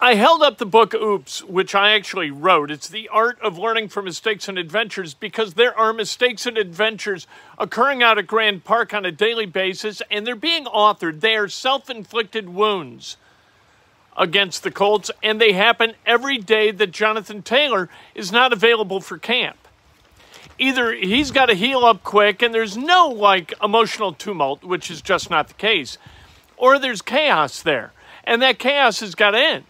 I held up the book Oops, which I actually wrote. It's the art of learning from mistakes and adventures because there are mistakes and adventures occurring out at Grand Park on a daily basis, and they're being authored. They are self inflicted wounds against the Colts, and they happen every day that Jonathan Taylor is not available for camp. Either he's got to heal up quick, and there's no like emotional tumult, which is just not the case, or there's chaos there, and that chaos has got to end.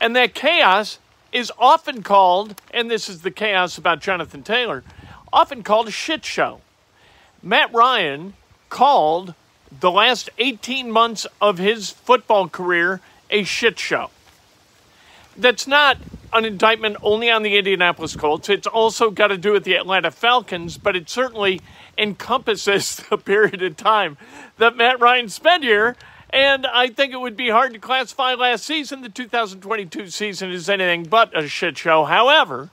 And that chaos is often called, and this is the chaos about Jonathan Taylor, often called a shit show. Matt Ryan called the last 18 months of his football career a shit show. That's not an indictment only on the Indianapolis Colts. It's also got to do with the Atlanta Falcons, but it certainly encompasses the period of time that Matt Ryan spent here and I think it would be hard to classify last season, the 2022 season, as anything but a shit show. However,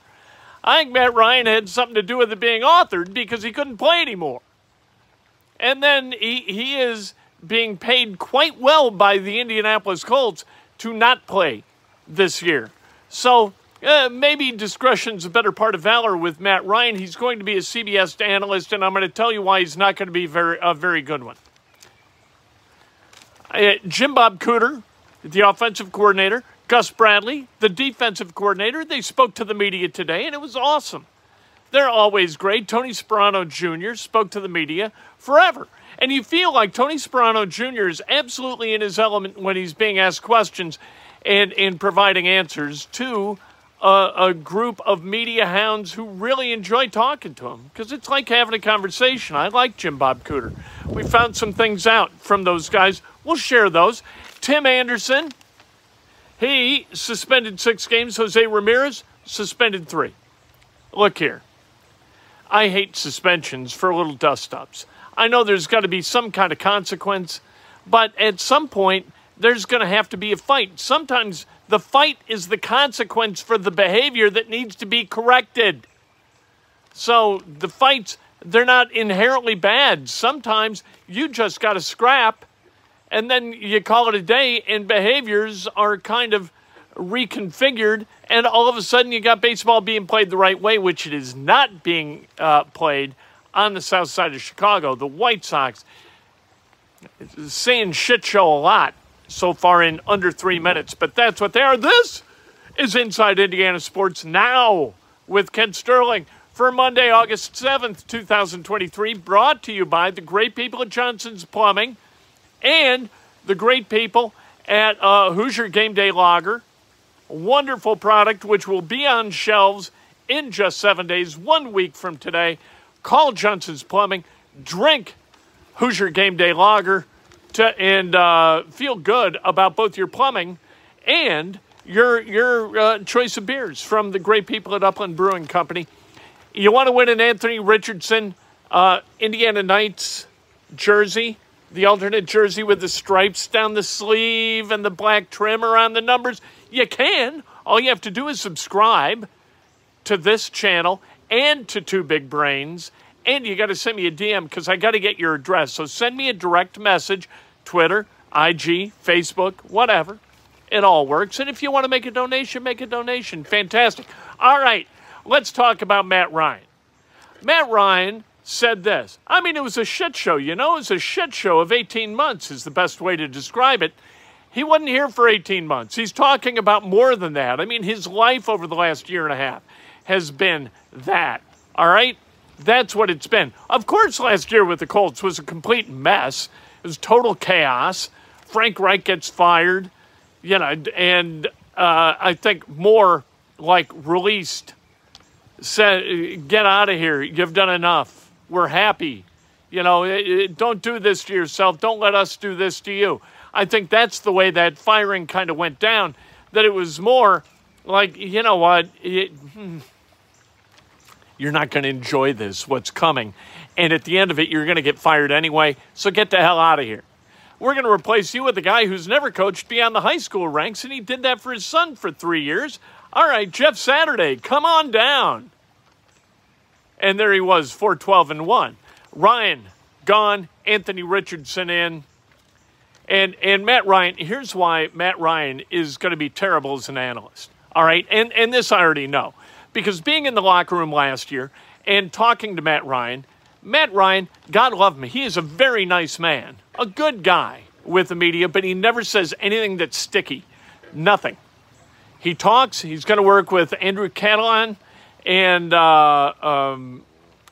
I think Matt Ryan had something to do with it being authored because he couldn't play anymore. And then he, he is being paid quite well by the Indianapolis Colts to not play this year. So uh, maybe discretion's a better part of valor with Matt Ryan. He's going to be a CBS analyst, and I'm going to tell you why he's not going to be very, a very good one. Uh, Jim Bob Cooter, the offensive coordinator, Gus Bradley, the defensive coordinator, they spoke to the media today, and it was awesome. They're always great. Tony Sparano Jr. spoke to the media forever. And you feel like Tony Sparano Jr. is absolutely in his element when he's being asked questions and, and providing answers to a, a group of media hounds who really enjoy talking to him because it's like having a conversation. I like Jim Bob Cooter. We found some things out from those guys We'll share those. Tim Anderson, he suspended six games. Jose Ramirez suspended three. Look here. I hate suspensions for little dust ups. I know there's got to be some kind of consequence, but at some point, there's going to have to be a fight. Sometimes the fight is the consequence for the behavior that needs to be corrected. So the fights, they're not inherently bad. Sometimes you just got to scrap and then you call it a day, and behaviors are kind of reconfigured, and all of a sudden you got baseball being played the right way, which it is not being uh, played on the south side of Chicago. The White Sox saying shit show a lot so far in under three minutes, but that's what they are. This is Inside Indiana Sports Now with Kent Sterling for Monday, August 7th, 2023, brought to you by the great people at Johnson's Plumbing and the great people at uh, Hoosier Game Day Lager. Wonderful product which will be on shelves in just seven days, one week from today. Call Johnson's Plumbing, drink Hoosier Game Day Lager, to, and uh, feel good about both your plumbing and your your uh, choice of beers from the great people at Upland Brewing Company. You want to win an Anthony Richardson uh, Indiana Nights jersey? The alternate jersey with the stripes down the sleeve and the black trim around the numbers, you can. All you have to do is subscribe to this channel and to Two Big Brains. And you got to send me a DM because I got to get your address. So send me a direct message Twitter, IG, Facebook, whatever. It all works. And if you want to make a donation, make a donation. Fantastic. All right, let's talk about Matt Ryan. Matt Ryan said this. I mean, it was a shit show, you know? It was a shit show of 18 months, is the best way to describe it. He wasn't here for 18 months. He's talking about more than that. I mean, his life over the last year and a half has been that. All right? That's what it's been. Of course, last year with the Colts was a complete mess. It was total chaos. Frank Reich gets fired, you know, and uh, I think more like released, said, get out of here. You've done enough we're happy. You know, don't do this to yourself. Don't let us do this to you. I think that's the way that firing kind of went down. That it was more like, you know what, it, hmm, you're not going to enjoy this, what's coming. And at the end of it, you're going to get fired anyway. So get the hell out of here. We're going to replace you with a guy who's never coached beyond the high school ranks, and he did that for his son for three years. All right, Jeff Saturday, come on down. And there he was, 412 and 1. Ryan, gone. Anthony Richardson in. And, and Matt Ryan, here's why Matt Ryan is going to be terrible as an analyst. All right. And, and this I already know. Because being in the locker room last year and talking to Matt Ryan, Matt Ryan, God love him, he is a very nice man, a good guy with the media, but he never says anything that's sticky. Nothing. He talks. He's going to work with Andrew Catalon, and uh, um,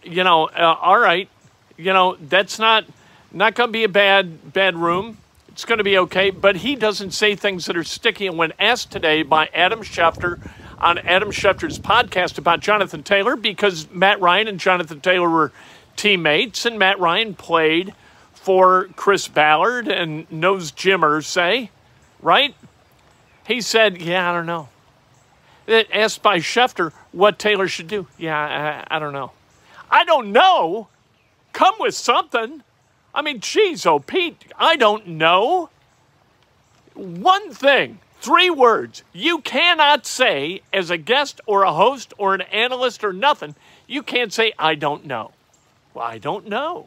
you know, uh, all right, you know that's not not going to be a bad bad room. It's going to be okay. But he doesn't say things that are sticky. And when asked today by Adam Schefter on Adam Schefter's podcast about Jonathan Taylor, because Matt Ryan and Jonathan Taylor were teammates, and Matt Ryan played for Chris Ballard and knows Jim Irsay, right? He said, Yeah, I don't know. Asked by Schefter what Taylor should do. Yeah, I, I don't know. I don't know. Come with something. I mean, geez, oh, Pete, I don't know. One thing, three words. You cannot say, as a guest or a host or an analyst or nothing, you can't say, I don't know. Well, I don't know.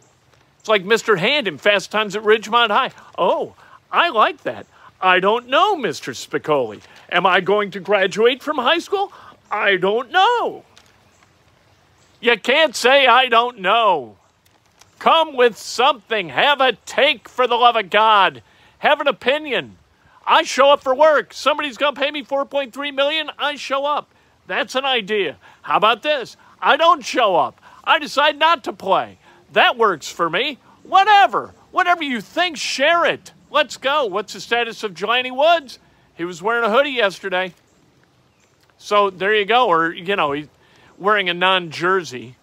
It's like Mr. Hand in Fast Times at Ridgemont High. Oh, I like that. I don't know, Mr. Spicoli. Am I going to graduate from high school? I don't know. You can't say, I don't know. Come with something. Have a take for the love of God. Have an opinion. I show up for work. Somebody's going to pay me 4.3 million. I show up. That's an idea. How about this? I don't show up. I decide not to play. That works for me. Whatever. Whatever you think, share it. Let's go. What's the status of Jelani Woods? He was wearing a hoodie yesterday. So there you go. Or, you know, he's wearing a non jersey.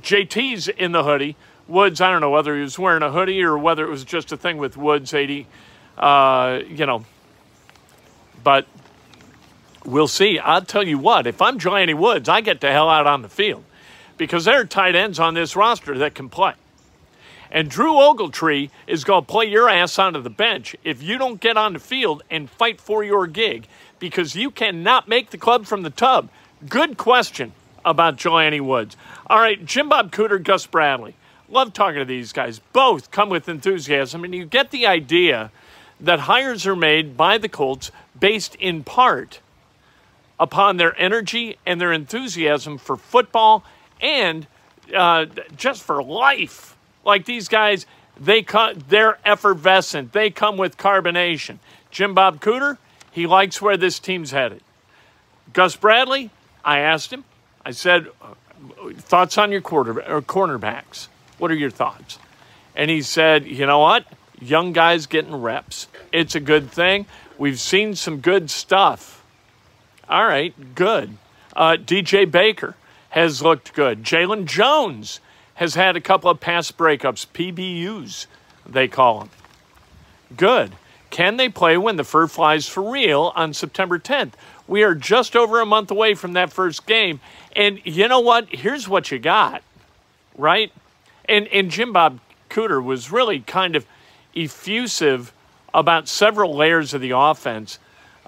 JT's in the hoodie. Woods, I don't know whether he was wearing a hoodie or whether it was just a thing with Woods 80, uh, you know. But we'll see. I'll tell you what, if I'm Jelani Woods, I get the hell out on the field because there are tight ends on this roster that can play. And Drew Ogletree is going to play your ass onto the bench if you don't get on the field and fight for your gig because you cannot make the club from the tub. Good question about Jelani Woods. All right, Jim Bob Cooter, Gus Bradley. Love talking to these guys. Both come with enthusiasm, and you get the idea that hires are made by the Colts based in part upon their energy and their enthusiasm for football and uh, just for life. Like these guys, they come, they're effervescent. They come with carbonation. Jim Bob Cooter, he likes where this team's headed. Gus Bradley, I asked him. I said, thoughts on your quarter or cornerbacks? What are your thoughts? And he said, you know what? Young guys getting reps. It's a good thing. We've seen some good stuff. All right, good. Uh, DJ Baker has looked good. Jalen Jones has had a couple of past breakups, PBUs, they call them. Good. Can they play when the fur flies for real on September 10th? We are just over a month away from that first game. And you know what? Here's what you got, right? And, and Jim Bob Cooter was really kind of effusive about several layers of the offense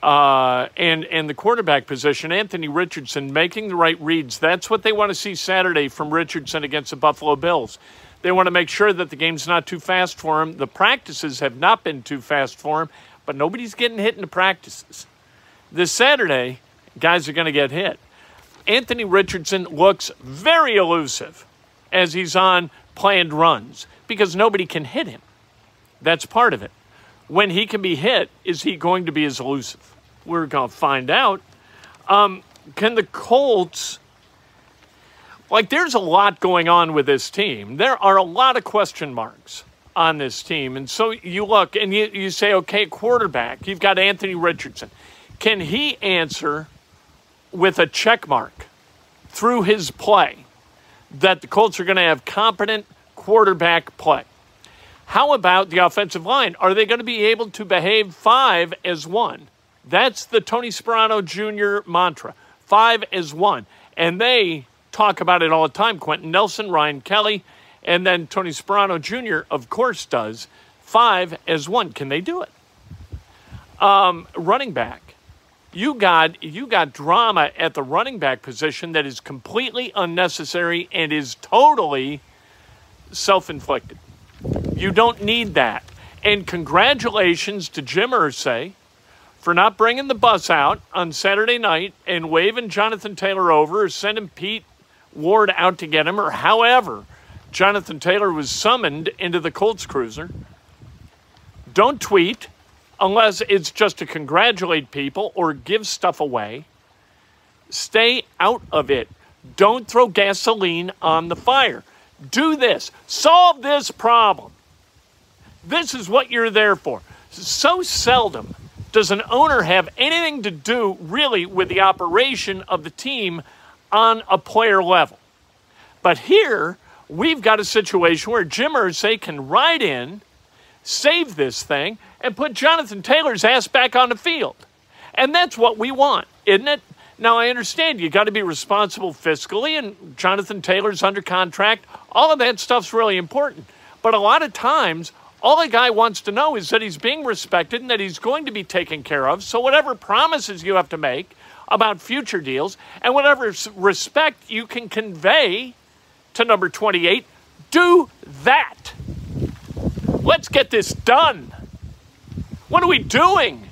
uh, and and the quarterback position, Anthony Richardson making the right reads. That's what they want to see Saturday from Richardson against the Buffalo Bills. They want to make sure that the game's not too fast for him. The practices have not been too fast for him, but nobody's getting hit in the practices. This Saturday, guys are going to get hit. Anthony Richardson looks very elusive as he's on planned runs because nobody can hit him. That's part of it. When he can be hit, is he going to be as elusive? We're going to find out. Um, can the Colts, like, there's a lot going on with this team. There are a lot of question marks on this team. And so you look and you, you say, okay, quarterback, you've got Anthony Richardson. Can he answer with a check mark through his play that the Colts are going to have competent quarterback play? How about the offensive line? Are they going to be able to behave five as one? That's the Tony Sparano Jr. mantra five as one. And they talk about it all the time. Quenton Nelson, Ryan Kelly, and then Tony Sparano Jr., of course, does five as one. Can they do it? Um, running back. You got you got drama at the running back position that is completely unnecessary and is totally self-inflicted. You don't need that. And congratulations to Jim Irsay for not bringing the bus out on Saturday night and waving Jonathan Taylor over or sending Pete Ward out to get him, or however Jonathan Taylor was summoned into the Colts cruiser. Don't tweet unless it's just to congratulate people or give stuff away. Stay out of it. Don't throw gasoline on the fire. Do this. Solve this problem. This is what you're there for. So seldom does an owner have anything to do really with the operation of the team on a player level. But here, we've got a situation where Jim Irsay can ride in, save this thing, and put Jonathan Taylor's ass back on the field. And that's what we want, isn't it? Now, I understand you got to be responsible fiscally, and Jonathan Taylor's under contract. All of that stuff's really important. But a lot of times, all a guy wants to know is that he's being respected and that he's going to be taken care of. So, whatever promises you have to make about future deals and whatever respect you can convey to number 28, do that. Let's get this done. What are we doing?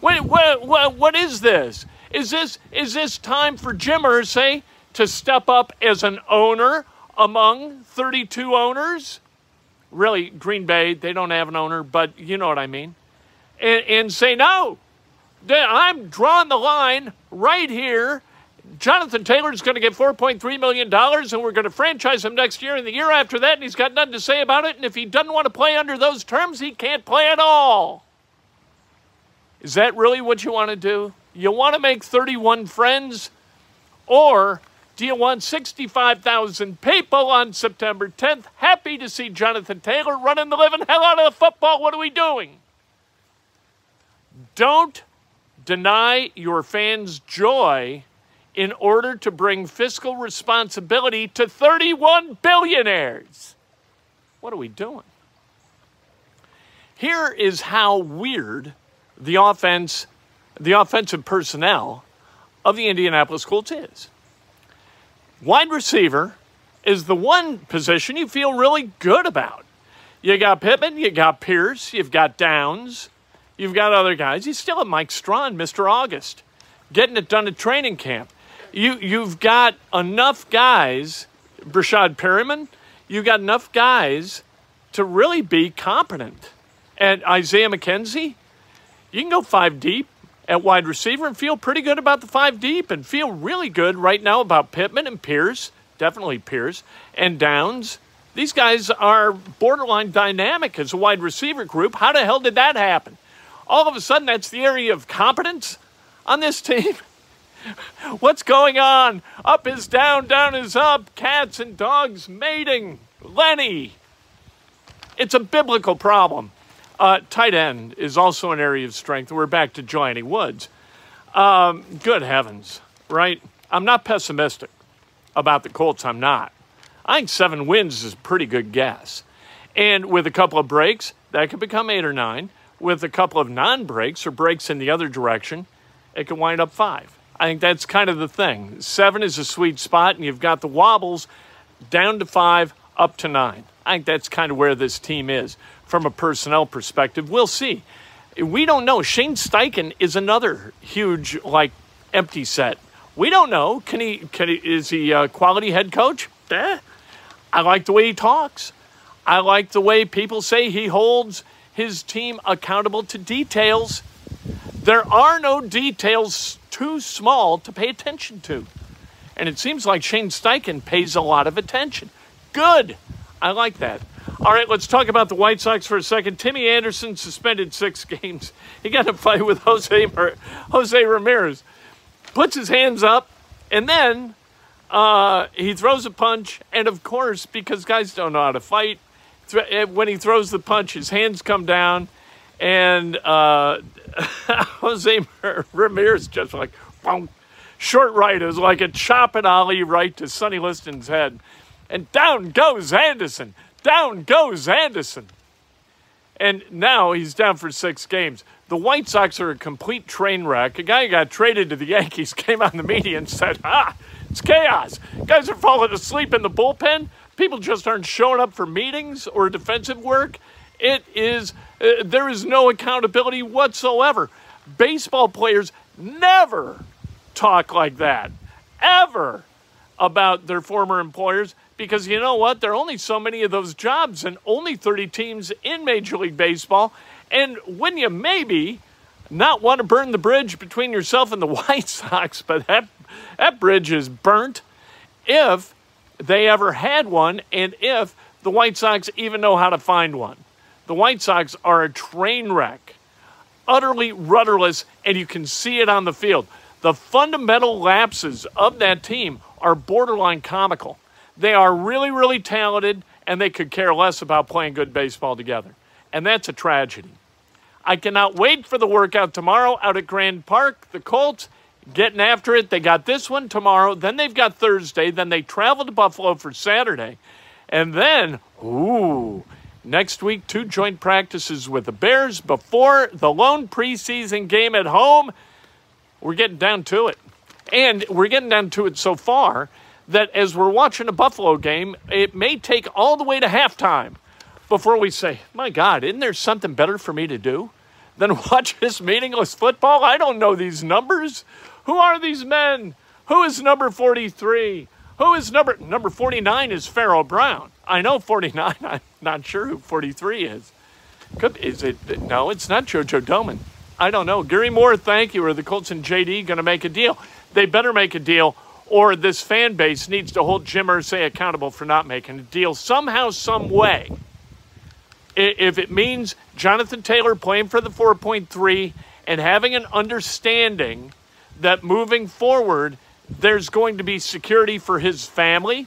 What, what, what, what is this? Is this is this time for Jim Irsay to step up as an owner among 32 owners? Really, Green Bay, they don't have an owner, but you know what I mean. And, and say, no, I'm drawing the line right here. Jonathan Taylor is going to get $4.3 million, and we're going to franchise him next year and the year after that, and he's got nothing to say about it. And if he doesn't want to play under those terms, he can't play at all. Is that really what you want to do? You want to make 31 friends? Or do you want 65,000 people on September 10th happy to see Jonathan Taylor running the living hell out of the football? What are we doing? Don't deny your fans joy in order to bring fiscal responsibility to 31 billionaires. What are we doing? Here is how weird the offense, the offensive personnel of the Indianapolis Colts is. Wide receiver is the one position you feel really good about. You got Pittman, you got Pierce, you've got Downs, you've got other guys. You still have Mike Strachan, Mr. August, getting it done at training camp. You you've got enough guys, Breshad Perriman, you've got enough guys to really be competent. And Isaiah McKenzie, you can go five deep at wide receiver and feel pretty good about the five deep and feel really good right now about Pittman and Pierce, definitely Pierce, and Downs. These guys are borderline dynamic as a wide receiver group. How the hell did that happen? All of a sudden, that's the area of competence on this team. What's going on? Up is down, down is up. Cats and dogs mating. Lenny. It's a biblical problem. Uh, tight end is also an area of strength. We're back to Jelani Woods. Um, good heavens, right? I'm not pessimistic about the Colts. I'm not. I think seven wins is a pretty good guess. And with a couple of breaks, that could become eight or nine. With a couple of non breaks or breaks in the other direction, it could wind up five. I think that's kind of the thing. Seven is a sweet spot, and you've got the wobbles down to five, up to nine. I think that's kind of where this team is from a personnel perspective. We'll see. We don't know. Shane Steichen is another huge, like, empty set. We don't know. Can he? Can he? Is he a quality head coach? Eh. I like the way he talks. I like the way people say he holds his team accountable to details. There are no details too small to pay attention to. And it seems like Shane Steichen pays a lot of attention. Good. I like that. All right, let's talk about the White Sox for a second. Timmy Anderson suspended six games. He got in a fight with Jose Jose Ramirez. Puts his hands up, and then uh, he throws a punch. And of course, because guys don't know how to fight, eh, when he throws the punch, his hands come down, and uh, Jose Ramirez just like, short right is like a chop and ollie right to Sonny Liston's head. And down goes Anderson. Down goes Anderson. And now he's down for six games. The White Sox are a complete train wreck. A guy who got traded to the Yankees came on the media and said, ah, it's chaos. Guys are falling asleep in the bullpen. People just aren't showing up for meetings or defensive work. It is, uh, there is no accountability whatsoever. Baseball players never talk like that, ever, about their former employers because you know what? There are only so many of those jobs and only 30 teams in Major League Baseball. And when you maybe not want to burn the bridge between yourself and the White Sox, but that, that bridge is burnt if they ever had one and if the White Sox even know how to find one. The White Sox are a train wreck, utterly rudderless, and you can see it on the field. The fundamental lapses of that team are borderline comical. They are really, really talented, and they could care less about playing good baseball together. And that's a tragedy. I cannot wait for the workout tomorrow out at Grand Park. The Colts getting after it. They got this one tomorrow. Then they've got Thursday. Then they travel to Buffalo for Saturday. And then, ooh, next week, two joint practices with the Bears before the lone preseason game at home. We're getting down to it. And we're getting down to it so far that as we're watching a Buffalo game, it may take all the way to halftime before we say, My God, isn't there something better for me to do than watch this meaningless football? I don't know these numbers. Who are these men? Who is number 43? Who is number number 49 is Pharaoh Brown. I know 49. I'm not sure who 43 is. Could, is it no, it's not Jojo Domann. I don't know. Gary Moore, thank you. Are the Colts and JD going to make a deal? They better make a deal or this fan base needs to hold Jim Irsay accountable for not making a deal somehow, some way. If it means Jonathan Taylor playing for the 4.3 and having an understanding that moving forward, there's going to be security for his family,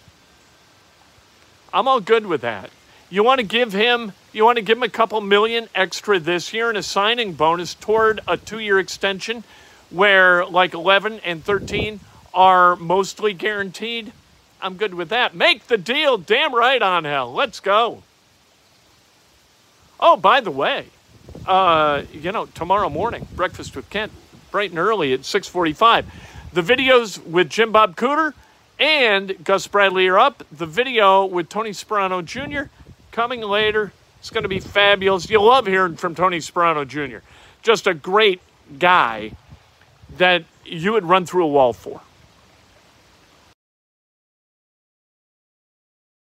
I'm all good with that. You want to give him you want to give him a couple million extra this year and a signing bonus toward a two-year extension where like 11 and 13 are mostly guaranteed, I'm good with that. Make the deal. Damn right on hell. Let's go. Oh, by the way, uh, you know, tomorrow morning, breakfast with Kent, bright and early at 6:45. The videos with Jim Bob Cooter and Gus Bradley are up. The video with Tony Sparano Jr. coming later. It's going to be fabulous. You'll love hearing from Tony Sparano Jr. Just a great guy that you would run through a wall for.